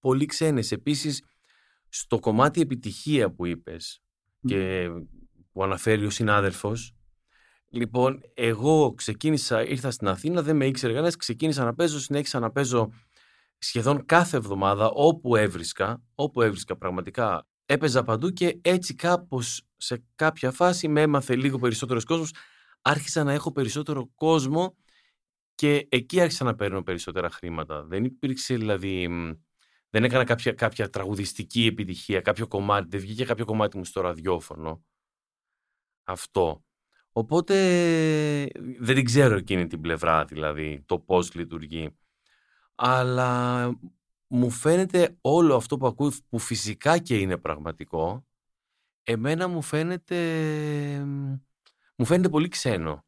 πολύ ξένες. Επίσης, στο κομμάτι επιτυχία που είπες και που αναφέρει ο συνάδελφος, λοιπόν, εγώ ξεκίνησα, ήρθα στην Αθήνα, δεν με ήξερε κανένας, ξεκίνησα να παίζω, συνέχισα να παίζω σχεδόν κάθε εβδομάδα όπου έβρισκα, όπου έβρισκα πραγματικά, έπαιζα παντού και έτσι κάπως σε κάποια φάση με έμαθε λίγο περισσότερος κόσμος, άρχισα να έχω περισσότερο κόσμο και εκεί άρχισα να παίρνω περισσότερα χρήματα. Δεν υπήρξε δηλαδή. Δεν έκανα κάποια, κάποια τραγουδιστική επιτυχία, κάποιο κομμάτι. Δεν βγήκε κάποιο κομμάτι μου στο ραδιόφωνο. Αυτό. Οπότε δεν την ξέρω εκείνη την πλευρά, δηλαδή, το πώς λειτουργεί. Αλλά μου φαίνεται όλο αυτό που ακούω, που φυσικά και είναι πραγματικό, εμένα μου φαίνεται, μου φαίνεται πολύ ξένο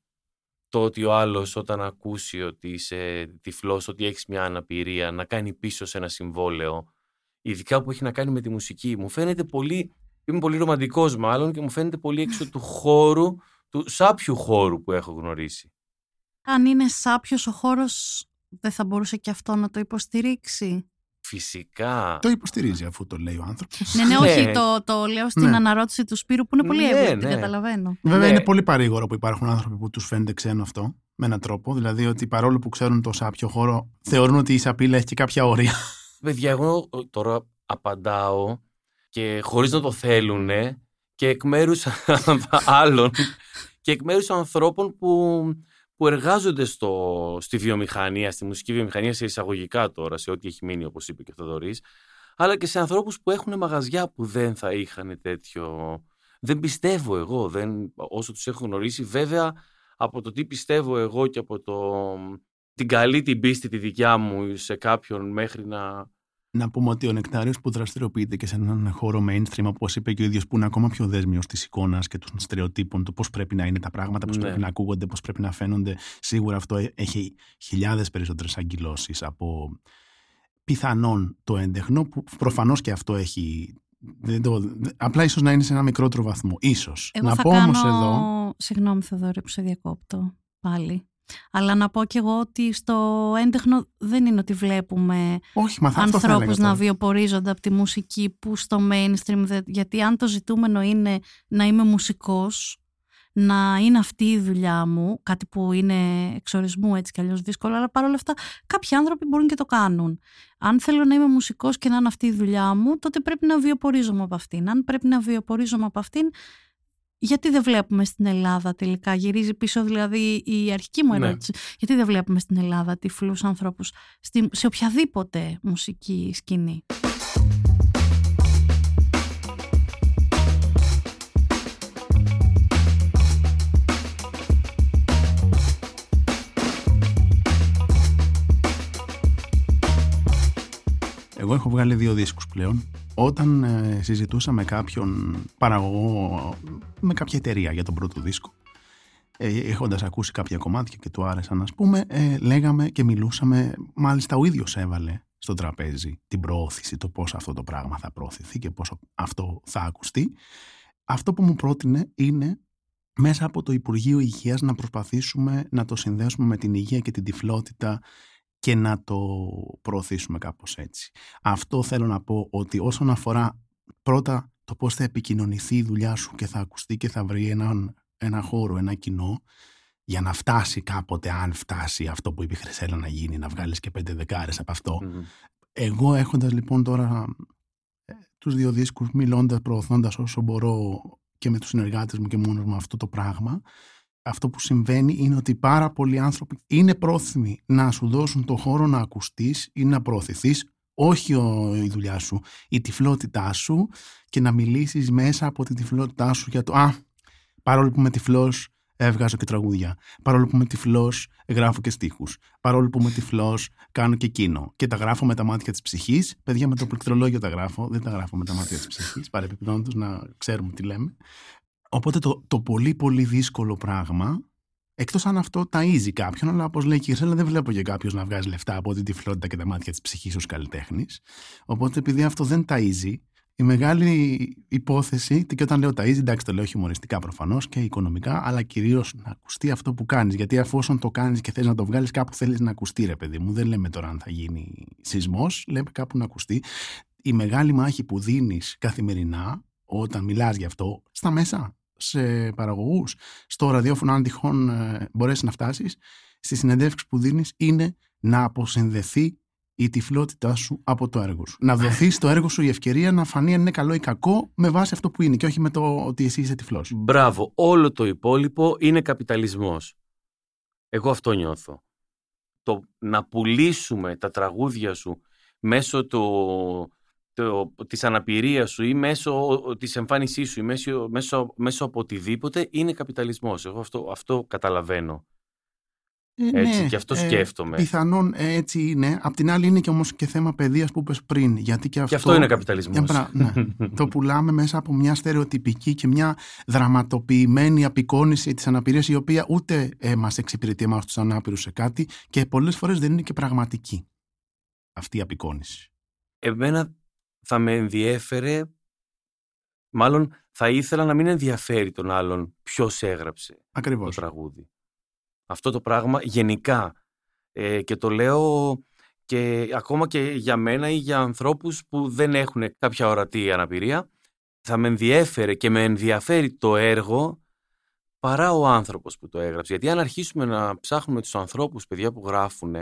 το ότι ο άλλος όταν ακούσει ότι είσαι τυφλός, ότι έχεις μια αναπηρία, να κάνει πίσω σε ένα συμβόλαιο, ειδικά που έχει να κάνει με τη μουσική. Μου φαίνεται πολύ, είμαι πολύ ρομαντικός μάλλον και μου φαίνεται πολύ έξω του χώρου, του σάπιου χώρου που έχω γνωρίσει.
Αν είναι σάπιος ο χώρος, δεν θα μπορούσε και αυτό να το υποστηρίξει.
Φυσικά.
Το υποστηρίζει αφού το λέει ο άνθρωπος.
Ναι, ναι, όχι, ναι. το, το λέω στην ναι. αναρώτηση του Σπύρου που είναι πολύ ναι, εύκολη, ναι. καταλαβαίνω.
Βέβαια ναι. είναι πολύ παρήγορο που υπάρχουν άνθρωποι που τους φαίνεται ξένο αυτό με έναν τρόπο. Δηλαδή ότι παρόλο που ξέρουν το σάπιο χώρο, θεωρούν ότι η σαπίλα έχει και κάποια όρια.
Παιδιά, εγώ τώρα απαντάω και χωρίς να το θέλουν και εκ μέρους άλλων και εκ μέρους ανθρώπων που που εργάζονται στο, στη βιομηχανία, στη μουσική βιομηχανία σε εισαγωγικά τώρα, σε ό,τι έχει μείνει όπως είπε και ο Θοδωρής, αλλά και σε ανθρώπους που έχουν μαγαζιά που δεν θα είχαν τέτοιο... Δεν πιστεύω εγώ, δεν, όσο τους έχω γνωρίσει, βέβαια από το τι πιστεύω εγώ και από το, την καλή την πίστη τη δικιά μου σε κάποιον μέχρι να
να πούμε ότι ο Νεκτάριος που δραστηριοποιείται και σε έναν χώρο mainstream, όπως είπε και ο ίδιος, που είναι ακόμα πιο δέσμιος της εικόνας και των στερεοτύπων, το πώς πρέπει να είναι τα πράγματα, πώς ναι. πρέπει να ακούγονται, πώς πρέπει να φαίνονται. Σίγουρα αυτό έχει χιλιάδες περισσότερες αγκυλώσει από πιθανόν το έντεχνο, που προφανώς και αυτό έχει. Δεν το, απλά ίσως να είναι σε ένα μικρότερο βαθμό. Ίσως.
Εγώ
να
θα
πω
κάνω...
όμω εδώ.
Συγγνώμη, Θεοδόρη, που σε διακόπτω πάλι. Αλλά να πω κι εγώ ότι στο έντεχνο δεν είναι ότι βλέπουμε
Όχι, μα
ανθρώπους να βιοπορίζονται από τη μουσική που στο mainstream, γιατί αν το ζητούμενο είναι να είμαι μουσικός, να είναι αυτή η δουλειά μου, κάτι που είναι εξορισμού έτσι κι αλλιώς δύσκολο, αλλά παρόλα αυτά κάποιοι άνθρωποι μπορούν και το κάνουν. Αν θέλω να είμαι μουσικός και να είναι αυτή η δουλειά μου, τότε πρέπει να βιοπορίζομαι από αυτήν. Αν πρέπει να βιοπορίζομαι από αυτήν, γιατί δεν βλέπουμε στην Ελλάδα τελικά, γυρίζει πίσω δηλαδή η αρχική μου ναι. ερώτηση, γιατί δεν βλέπουμε στην Ελλάδα τυφλούς ανθρώπους σε οποιαδήποτε μουσική σκηνή;
Εγώ έχω βγάλει δύο δίσκους πλέον όταν ε, συζητούσα με κάποιον παραγωγό, με κάποια εταιρεία για τον πρώτο δίσκο, ε, έχοντας ακούσει κάποια κομμάτια και του άρεσαν, ας πούμε, ε, λέγαμε και μιλούσαμε, μάλιστα ο ίδιος έβαλε στο τραπέζι την προώθηση, το πώς αυτό το πράγμα θα προωθηθεί και πώς αυτό θα ακουστεί. Αυτό που μου πρότεινε είναι μέσα από το Υπουργείο Υγείας να προσπαθήσουμε να το συνδέσουμε με την υγεία και την τυφλότητα και να το προωθήσουμε κάπως έτσι. Αυτό θέλω να πω ότι όσον αφορά πρώτα το πώς θα επικοινωνηθεί η δουλειά σου και θα ακουστεί και θα βρει έναν, ένα χώρο, ένα κοινό, για να φτάσει κάποτε, αν φτάσει αυτό που είπε η Χρυσέλα να γίνει, να βγάλεις και πέντε δεκάρες από αυτό. Εγώ έχοντας λοιπόν τώρα ε, τους δύο δίσκους, μιλώντας, προωθώντας όσο μπορώ και με τους συνεργάτες μου και μόνος μου αυτό το πράγμα, αυτό που συμβαίνει είναι ότι πάρα πολλοί άνθρωποι είναι πρόθυμοι να σου δώσουν το χώρο να ακουστείς ή να προωθηθείς, όχι η δουλειά σου, η τυφλότητά σου και να μιλήσεις μέσα από τη τυφλότητά σου για το «Α, παρόλο που είμαι τυφλός, έβγαζω και τραγούδια. Παρόλο που είμαι τυφλός, γράφω και στίχους. Παρόλο που είμαι τυφλός, κάνω και εκείνο. Και τα γράφω με τα μάτια της ψυχής. Παιδιά, με το πληκτρολόγιο τα γράφω. Δεν τα γράφω με τα μάτια της ψυχής. Παρεπιπτόντως να ξέρουμε τι λέμε. Οπότε το, το πολύ πολύ δύσκολο πράγμα, εκτός αν αυτό ταΐζει κάποιον, αλλά όπως λέει και η Χρυσέλα, δεν βλέπω για κάποιον να βγάζει λεφτά από την τυφλότητα και τα μάτια της ψυχής ως καλλιτέχνης. Οπότε επειδή αυτό δεν ταΐζει, η μεγάλη υπόθεση, και όταν λέω ταΐζει, εντάξει το λέω χιουμοριστικά προφανώς και οικονομικά, αλλά κυρίως να ακουστεί αυτό που κάνεις. Γιατί αφόσον το κάνεις και θες να το βγάλεις κάπου, θέλεις να ακουστεί, ρε παιδί μου. Δεν λέμε τώρα αν θα γίνει σεισμός, λέμε κάπου να ακουστεί. Η μεγάλη μάχη που δίνεις καθημερινά, όταν μιλάς γι' αυτό, στα μέσα, σε παραγωγούς, στο ραδιόφωνο, αν τυχόν ε, μπορέσεις να φτάσεις, στις συνεντεύξεις που δίνεις, είναι να αποσυνδεθεί η τυφλότητά σου από το έργο σου. Να δοθείς στο έργο σου η ευκαιρία να φανεί αν είναι καλό ή κακό με βάση αυτό που είναι και όχι με το ότι εσύ είσαι τυφλός.
Μπράβο. Όλο το υπόλοιπο είναι καπιταλισμός. Εγώ αυτό νιώθω. Το να πουλήσουμε τα τραγούδια σου μέσω το, το, της αναπηρίας σου ή μέσω της εμφάνισής σου ή μέσω, μέσω, μέσω από οτιδήποτε είναι καπιταλισμός. Εγώ αυτό, αυτό καταλαβαίνω. Ε, έτσι, ναι, και αυτό ε, σκέφτομαι.
Πιθανόν ε, έτσι είναι. Απ' την άλλη είναι και όμως και θέμα παιδείας που είπες πριν. Γιατί και αυτό,
και αυτό είναι καπιταλισμός.
ναι, το πουλάμε μέσα από μια στερεοτυπική και μια δραματοποιημένη απεικόνηση της αναπηρίας η οποία ούτε ε, μας εξυπηρετεί εμάς τους ανάπηρους σε κάτι και πολλές φορές δεν είναι και πραγματική αυτή η απεικόνηση.
Εμένα θα με ενδιέφερε, μάλλον θα ήθελα να μην ενδιαφέρει τον άλλον ποιος έγραψε
Ακριβώς.
το τραγούδι αυτό το πράγμα γενικά. Ε, και το λέω και ακόμα και για μένα ή για ανθρώπους που δεν έχουν κάποια ορατή αναπηρία. Θα με ενδιέφερε και με ενδιαφέρει το έργο παρά ο άνθρωπος που το έγραψε. Γιατί αν αρχίσουμε να ψάχνουμε τους ανθρώπους, παιδιά που γράφουν...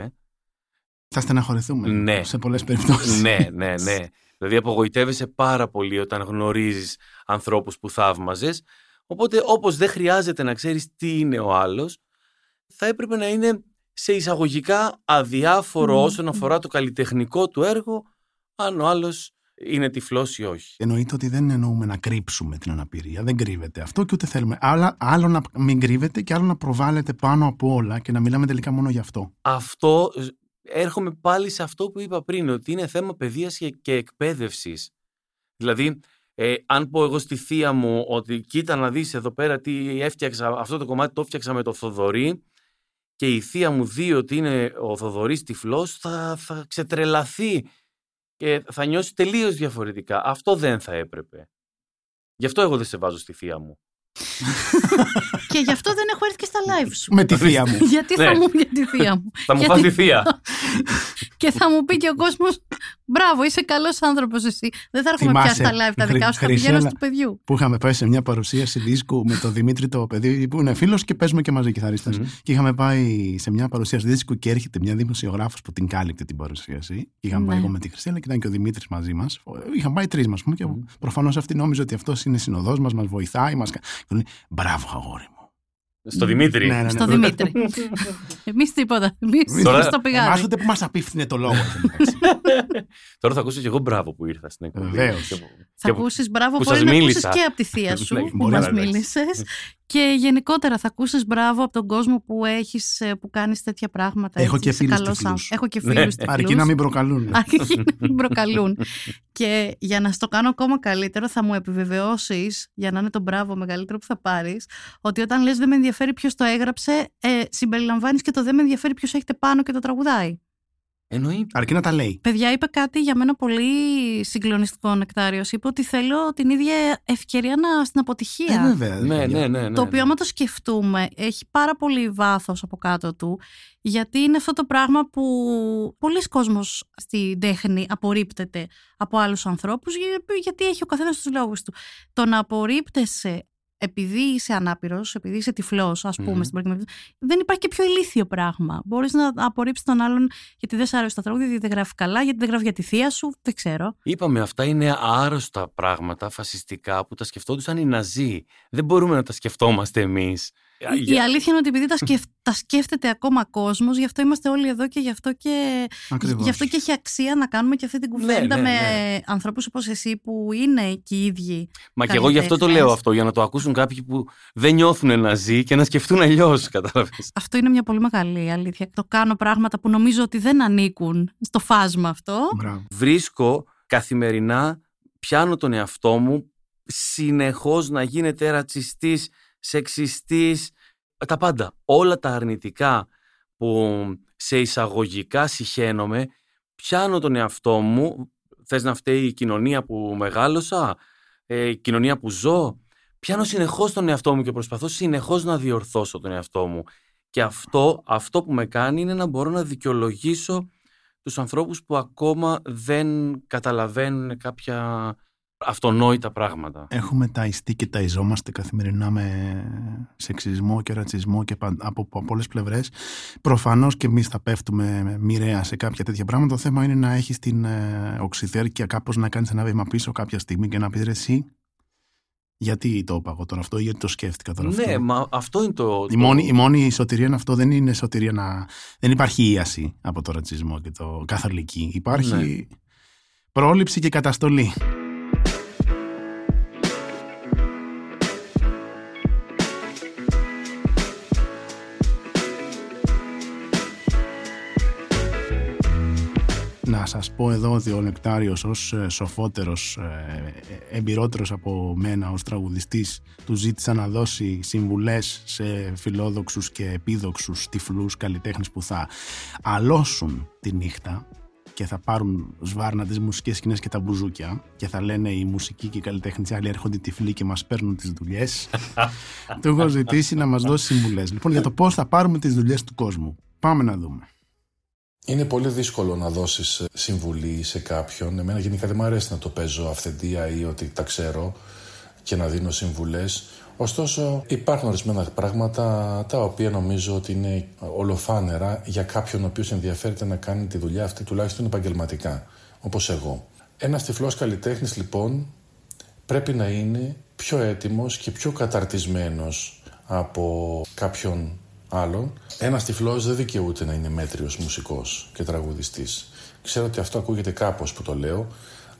Θα στεναχωρηθούμε
ναι.
σε πολλές περιπτώσεις.
ναι, ναι, ναι. Δηλαδή απογοητεύεσαι πάρα πολύ όταν γνωρίζεις ανθρώπους που θαύμαζες. Οπότε όπως δεν χρειάζεται να ξέρεις τι είναι ο άλλος, θα έπρεπε να είναι σε εισαγωγικά αδιάφορο όσον αφορά το καλλιτεχνικό του έργο, αν ο άλλος είναι τυφλός ή όχι.
Εννοείται ότι δεν εννοούμε να κρύψουμε την αναπηρία. Δεν κρύβεται αυτό και ούτε θέλουμε. Αλλά, άλλο να μην κρύβεται και άλλο να προβάλλεται πάνω από όλα και να μιλάμε τελικά μόνο γι' αυτό.
Αυτό έρχομαι πάλι σε αυτό που είπα πριν, ότι είναι θέμα παιδείας και εκπαίδευσης. Δηλαδή, ε, αν πω εγώ στη θεία μου ότι κοίτα να δεις εδώ πέρα τι έφτιαξα, αυτό το κομμάτι το έφτιαξα με το Θοδωρή και η θεία μου δει ότι είναι ο Θοδωρής τυφλός, θα, θα ξετρελαθεί και θα νιώσει τελείως διαφορετικά. Αυτό δεν θα έπρεπε. Γι' αυτό εγώ δεν σε βάζω στη θεία μου.
και γι' αυτό δεν έχω έρθει και στα live σου.
Με τη θεία μου.
Γιατί θα ναι. μου πει τη θεία μου.
θα μου φας τη θεία.
και θα μου πει και ο κόσμος, μπράβο, είσαι καλός άνθρωπος εσύ. Δεν θα έρχομαι πια στα live τα δικά σου, θα πηγαίνω του παιδιού.
Που είχαμε πάει σε μια παρουσίαση δίσκου με τον Δημήτρη το παιδί που είναι φίλος και παίζουμε και μαζί κιθαρίστας. Και είχαμε πάει σε μια παρουσίαση δίσκου και έρχεται μια δημοσιογράφος που την κάλυπτε την παρουσίαση. Και είχαμε πάει ναι. εγώ με τη Χρυσέλα και ήταν και ο Δημήτρης μαζί μας. Είχαμε πάει τρεις μας. Και προφανώς αυτή νόμιζε ότι αυτός είναι συνοδός μας, μας βοηθάει. Μας... Μπράβο, αγόρι μου.
Στο Δημήτρη.
Ναι, ναι, ναι.
Στο Δημήτρη. Εμείς τίποτα. Εμείς
Τώρα...
στο πηγάδι.
Εμάς ούτε που μας απίφθινε το λόγο.
Τώρα θα ακούσω και εγώ μπράβο που ήρθα στην εκπομπή.
Βεβαίως.
Θα ακούσεις μπράβο που να ακούσεις και από τη θεία σου που μας μίλησες. Και γενικότερα θα ακούσεις μπράβο από τον κόσμο που έχεις που κάνεις τέτοια πράγματα.
Έχω και φίλους
Έχω και φίλους
Αρκεί να μην προκαλούν.
Αρκεί να μην προκαλούν. και για να στο κάνω ακόμα καλύτερο, θα μου επιβεβαιώσεις, για να είναι το μπράβο μεγαλύτερο που θα πάρεις, ότι όταν λες δεν με ενδιαφέρει ποιος το έγραψε, ε, συμπεριλαμβάνεις και το δεν με ενδιαφέρει ποιος έχετε πάνω και το τραγουδάει.
Εννοεί.
Αρκεί να τα λέει.
Παιδιά, είπε κάτι για μένα πολύ συγκλονιστικό νεκτάριος. Είπε ότι θέλω την ίδια ευκαιρία να, στην αποτυχία.
Ε, βέβαια.
Ναι,
παιδιά.
ναι, ναι, ναι.
το οποίο, άμα το σκεφτούμε, έχει πάρα πολύ βάθος από κάτω του. Γιατί είναι αυτό το πράγμα που πολλοί κόσμος στην τέχνη απορρίπτεται από άλλους ανθρώπους, γιατί έχει ο καθένας τους λόγους του. Το να απορρίπτεσαι επειδή είσαι ανάπηρος, επειδή είσαι τυφλός, ας πούμε,
Μμμ.
στην προκειμένη περίπτωση, δεν υπάρχει και πιο ηλίθιο πράγμα. Μπορείς να απορρίψεις τον άλλον γιατί δεν σ' αρέσει το τραγούδι, γιατί δεν γράφει καλά, γιατί δεν γράφει για τη θεία σου, δεν ξέρω.
Είπαμε, αυτά είναι άρρωστα πράγματα, φασιστικά, που τα σκεφτόντουσαν οι Ναζί. Δεν μπορούμε να τα σκεφτόμαστε εμείς.
Η- Η αλήθεια είναι ότι επειδή τα, σκεφ- τα σκέφτεται ακόμα κόσμος, γι' αυτό είμαστε όλοι εδώ και γι' αυτό και,
Ακριβώς.
γι' αυτό και έχει αξία να κάνουμε και αυτή την κουβέντα
ναι,
με
ναι.
ανθρώπους όπως εσύ που είναι και οι ίδιοι.
Μα και εγώ γι' αυτό το
καλλιτέχνες.
λέω αυτό, για να το ακούσουν κάποιοι που δεν νιώθουν Ναζί και να σκεφτούν αλλιώς, κατάλαβες.
Αυτό είναι μια πολύ μεγάλη αλήθεια. Το κάνω πράγματα που νομίζω ότι δεν ανήκουν στο φάσμα αυτό.
Μπράβο.
Βρίσκω καθημερινά, πιάνω τον εαυτό μου συνεχώς να γίνεται ρατσιστής, σεξιστής, τα πάντα. Όλα τα αρνητικά που σε εισαγωγικά συχαίνομαι, πιάνω τον εαυτό μου, θες να φταίει η κοινωνία που μεγάλωσα, ε, η κοινωνία που ζω, πιάνω συνεχώς τον εαυτό μου και προσπαθώ συνεχώς να διορθώσω τον εαυτό μου. Και αυτό, αυτό που με κάνει είναι να μπορώ να δικαιολογήσω τους ανθρώπους που ακόμα δεν καταλαβαίνουν κάποια αυτονόητα πράγματα.
Έχουμε ταϊστεί και ταϊζόμαστε καθημερινά με σεξισμό και ρατσισμό και παν- από, από πολλές πλευρές. Προφανώς και εμείς θα πέφτουμε μοιραία σε κάποια τέτοια πράγματα. Το θέμα είναι να έχεις την ε, οξυθέρκεια κάπως να κάνεις ένα βήμα πίσω κάποια στιγμή και να πεις ρε εσύ. Γιατί το είπα εγώ τώρα αυτό, ή γιατί το σκέφτηκα τώρα αυτό;
Ναι, μα αυτό είναι το...
Η
το-
μόνη, η μόνη σωτηρία είναι αυτό, δεν είναι σωτηρία να. Δεν υπάρχει ίαση από το ρατσισμό και το καθολική. Υπάρχει
Ναι.
πρόληψη και καταστολή. Να σας πω εδώ ότι ο Νεκτάριος ως ε, σοφότερος, ε, ε, εμπειρότερος από μένα ως τραγουδιστής του ζήτησα να δώσει συμβουλές σε φιλόδοξους και επίδοξους τυφλούς καλλιτέχνες που θα αλώσουν τη νύχτα και θα πάρουν σβάρνα τις μουσικές σκηνές και τα μπουζούκια και θα λένε οι μουσικοί και οι καλλιτέχνες άλλοι έρχονται τυφλοί και μας παίρνουν τις δουλειές του έχω ζητήσει να μας δώσει συμβουλές. Λοιπόν για το πώς θα πάρουμε τις δουλειές του κόσμου. Πάμε να δούμε
Είναι πολύ δύσκολο να δώσεις ε, συμβουλή σε κάποιον. Εμένα γενικά δεν μου αρέσει να το παίζω αυθεντία ή ότι τα ξέρω και να δίνω συμβουλές. Ωστόσο υπάρχουν ορισμένα πράγματα τα οποία νομίζω ότι είναι ολοφάνερα για κάποιον ο οποίος ενδιαφέρεται να κάνει τη δουλειά αυτή τουλάχιστον επαγγελματικά, όπως εγώ. Ένας τυφλός καλλιτέχνης λοιπόν πρέπει να είναι πιο έτοιμος και πιο καταρτισμένος από κάποιον άλλον. Ένας τυφλός δεν δικαιούται να είναι μέτριος μουσικός και τραγουδιστής. Ξέρω ότι αυτό ακούγεται κάπως που το λέω,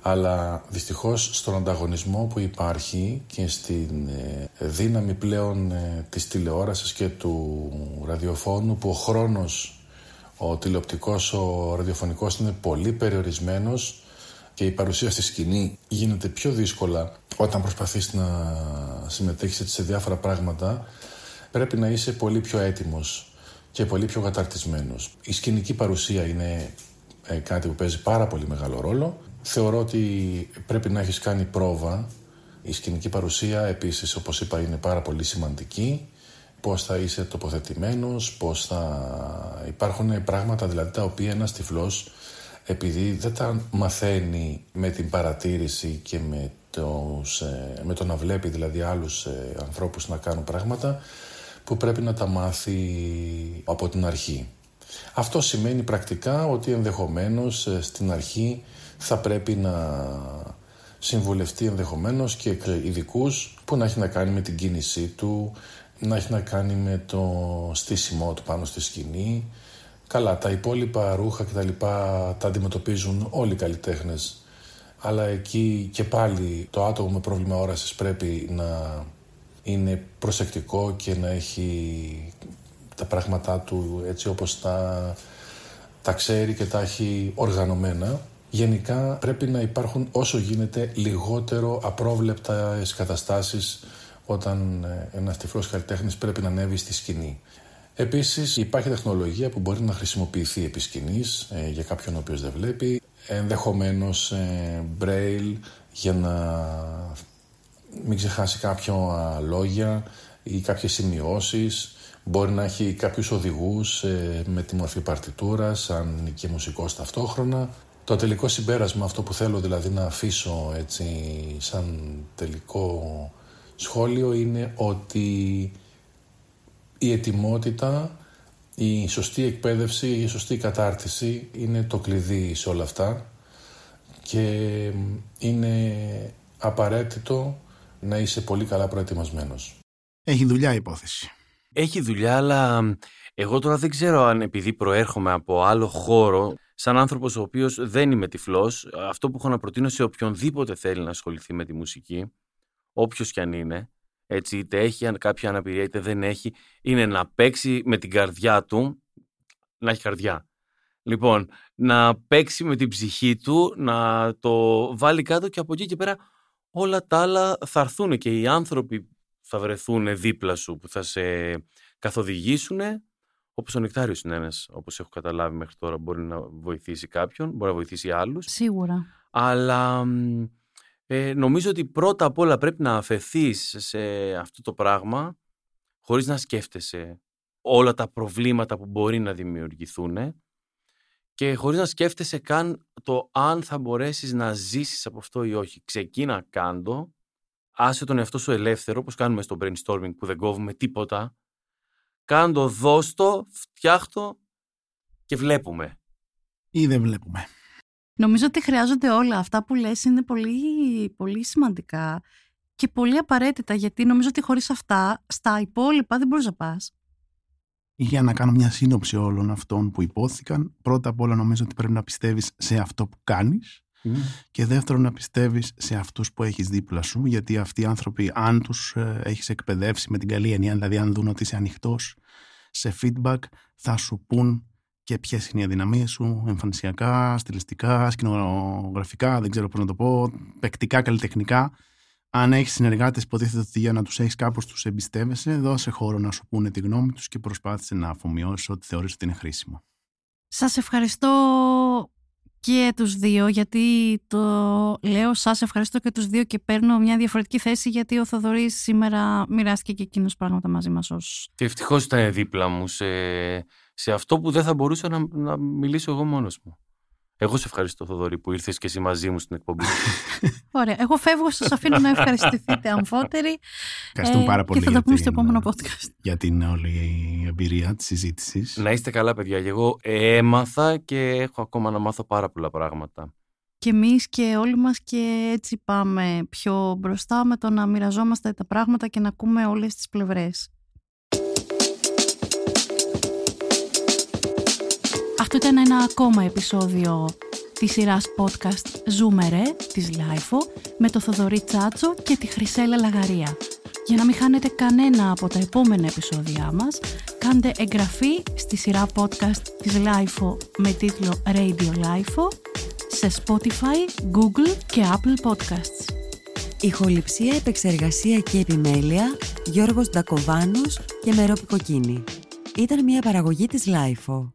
αλλά δυστυχώς στον ανταγωνισμό που υπάρχει και στην ε, δύναμη πλέον ε, της τηλεόρασης και του ραδιοφώνου που ο χρόνος ο τηλεοπτικός, ο ραδιοφωνικός είναι πολύ περιορισμένος και η παρουσία στη σκηνή γίνεται πιο δύσκολα όταν προσπαθείς να συμμετέχεις έτσι σε διάφορα πράγματα πρέπει να είσαι πολύ πιο έτοιμος και πολύ πιο καταρτισμένος. Η σκηνική παρουσία είναι ε, κάτι που παίζει πάρα πολύ μεγάλο ρόλο. Θεωρώ ότι πρέπει να έχεις κάνει πρόβα. Η σκηνική παρουσία επίσης όπως είπα είναι πάρα πολύ σημαντική. Πώς θα είσαι τοποθετημένος, πώς θα... Υπάρχουν πράγματα δηλαδή τα οποία ένας τυφλός επειδή δεν τα μαθαίνει με την παρατήρηση και με, τους, ε, με το να βλέπει δηλαδή άλλους ε, ανθρώπους να κάνουν πράγματα που πρέπει να τα μάθει από την αρχή. Αυτό σημαίνει πρακτικά ότι ενδεχομένως ε, στην αρχή θα πρέπει να συμβουλευτεί ενδεχομένως και ειδικούς που να έχει να κάνει με την κίνησή του, να έχει να κάνει με το στήσιμό του πάνω στη σκηνή. Καλά, τα υπόλοιπα ρούχα και τα λοιπά τα αντιμετωπίζουν όλοι οι καλλιτέχνες. Αλλά εκεί και πάλι το άτομο με πρόβλημα όρασης πρέπει να είναι προσεκτικό και να έχει τα πράγματά του έτσι όπως τα, τα ξέρει και τα έχει οργανωμένα. Γενικά πρέπει να υπάρχουν όσο γίνεται λιγότερο απρόβλεπτα καταστάσεις όταν ένας τυφλός καλλιτέχνης πρέπει να ανέβει στη σκηνή. Επίσης υπάρχει τεχνολογία που μπορεί να χρησιμοποιηθεί επί σκηνής, ε, για κάποιον ο οποίος δεν βλέπει, ενδεχομένως ε, braille για να μην ξεχάσει κάποια λόγια ή κάποιες σημειώσεις. Μπορεί να έχει κάποιους οδηγούς ε, με τη μορφή παρτιτούρας, σαν και μουσικός ταυτόχρονα. Το τελικό συμπέρασμα, αυτό που θέλω δηλαδή να αφήσω έτσι σαν τελικό σχόλιο είναι ότι η ετοιμότητα, η σωστή εκπαίδευση, η σωστή κατάρτιση είναι το κλειδί σε όλα αυτά και είναι απαραίτητο να είσαι πολύ καλά προετοιμασμένος.
Έχει δουλειά η υπόθεση.
Έχει δουλειά, αλλά εγώ τώρα δεν ξέρω αν επειδή προέρχομαι από άλλο χώρο, σαν άνθρωπος ο οποίος δεν είμαι τυφλός, αυτό που έχω να προτείνω σε οποιονδήποτε θέλει να ασχοληθεί με τη μουσική, όποιος κι αν είναι, έτσι, είτε έχει κάποια αναπηρία είτε δεν έχει, είναι να παίξει με την καρδιά του, να έχει καρδιά. Λοιπόν, να παίξει με την ψυχή του, να το βάλει κάτω και από εκεί και πέρα όλα τα άλλα θα έρθουν και οι άνθρωποι θα βρεθούν δίπλα σου που θα σε καθοδηγήσουν. Όπως ο Νεκτάριος είναι ένας, όπως έχω καταλάβει μέχρι τώρα, μπορεί να βοηθήσει κάποιον, μπορεί να βοηθήσει άλλους.
Σίγουρα.
Αλλά ε, νομίζω ότι πρώτα απ' όλα πρέπει να αφαιθείς σε αυτό το πράγμα χωρίς να σκέφτεσαι όλα τα προβλήματα που μπορεί να δημιουργηθούν και χωρίς να σκέφτεσαι καν το αν θα μπορέσεις να ζήσεις από αυτό ή όχι. Ξεκίνα κάντο, άσε τον εαυτό σου ελεύθερο, όπως κάνουμε στο brainstorming που δεν κόβουμε τίποτα. Κάντο, δώστο, φτιάχτο και βλέπουμε.
Ή δεν βλέπουμε.
Νομίζω ότι χρειάζονται όλα αυτά που λες είναι πολύ, πολύ σημαντικά και πολύ απαραίτητα γιατί νομίζω ότι χωρίς αυτά στα υπόλοιπα δεν μπορείς να πας.
Για να κάνω μια σύνοψη όλων αυτών που υπόθηκαν, πρώτα απ' όλα νομίζω ότι πρέπει να πιστεύεις σε αυτό που κάνεις και δεύτερον να πιστεύεις σε αυτούς που έχεις δίπλα σου γιατί αυτοί οι άνθρωποι αν τους ε, έχεις εκπαιδεύσει με την καλή έννοια, δηλαδή αν δουν ότι είσαι ανοιχτός σε feedback θα σου πούν και ποιες είναι οι αδυναμίες σου, εμφανισιακά, στιλιστικά, σκηνογραφικά, δεν ξέρω πώς να το πω, παικτικά, καλλιτεχνικά. Αν έχεις συνεργάτες, υποτίθεται ότι για να τους έχεις κάπως τους εμπιστεύεσαι, δώσε χώρο να σου πούνε τη γνώμη τους και προσπάθησε να αφομοιώσεις ό,τι θεωρείς ότι είναι χρήσιμο.
Σας ευχαριστώ και τους δύο γιατί το λέω σας ευχαριστώ και τους δύο και παίρνω μια διαφορετική θέση γιατί ο Θοδωρής σήμερα μοιράστηκε και εκείνος πράγματα μαζί μας ως...
Και ευτυχώς ήταν δίπλα μου σε σε αυτό που δεν θα μπορούσα να, να μιλήσω εγώ μόνος μου. Εγώ σε ευχαριστώ, Θοδωρή, που ήρθες και εσύ μαζί μου στην εκπομπή.
Ωραία. Εγώ φεύγω, σας αφήνω να ευχαριστηθείτε αμφότεροι.
Ευχαριστούμε ε, πάρα πολύ.
Και θα τα πούμε στο επόμενο podcast.
Για την όλη εμπειρία της συζήτησης.
Να είστε καλά, παιδιά. Εγώ έμαθα και έχω ακόμα να μάθω πάρα πολλά πράγματα.
Και εμείς και όλοι μας και έτσι πάμε πιο μπροστά με το να μοιραζόμαστε τα πράγματα και να ακούμε όλες τις πλευρές. Αυτό ήταν ένα ακόμα επεισόδιο της σειράς podcast «Ζούμε ρε» της LiFO με το Θοδωρή Τσάτσο και τη Χρυσέλα Λαγαρία. Για να μην χάνετε κανένα από τα επόμενα επεισόδια μας, κάντε εγγραφή στη σειρά podcast της LiFO με τίτλο Radio LiFO σε Spotify, Google και Apple Podcasts.
Ηχοληψία, επεξεργασία και επιμέλεια Γιώργος Ντακοβάνος και Μερόπη Κοκκίνη. Ήταν μια παραγωγή της Λάιφο.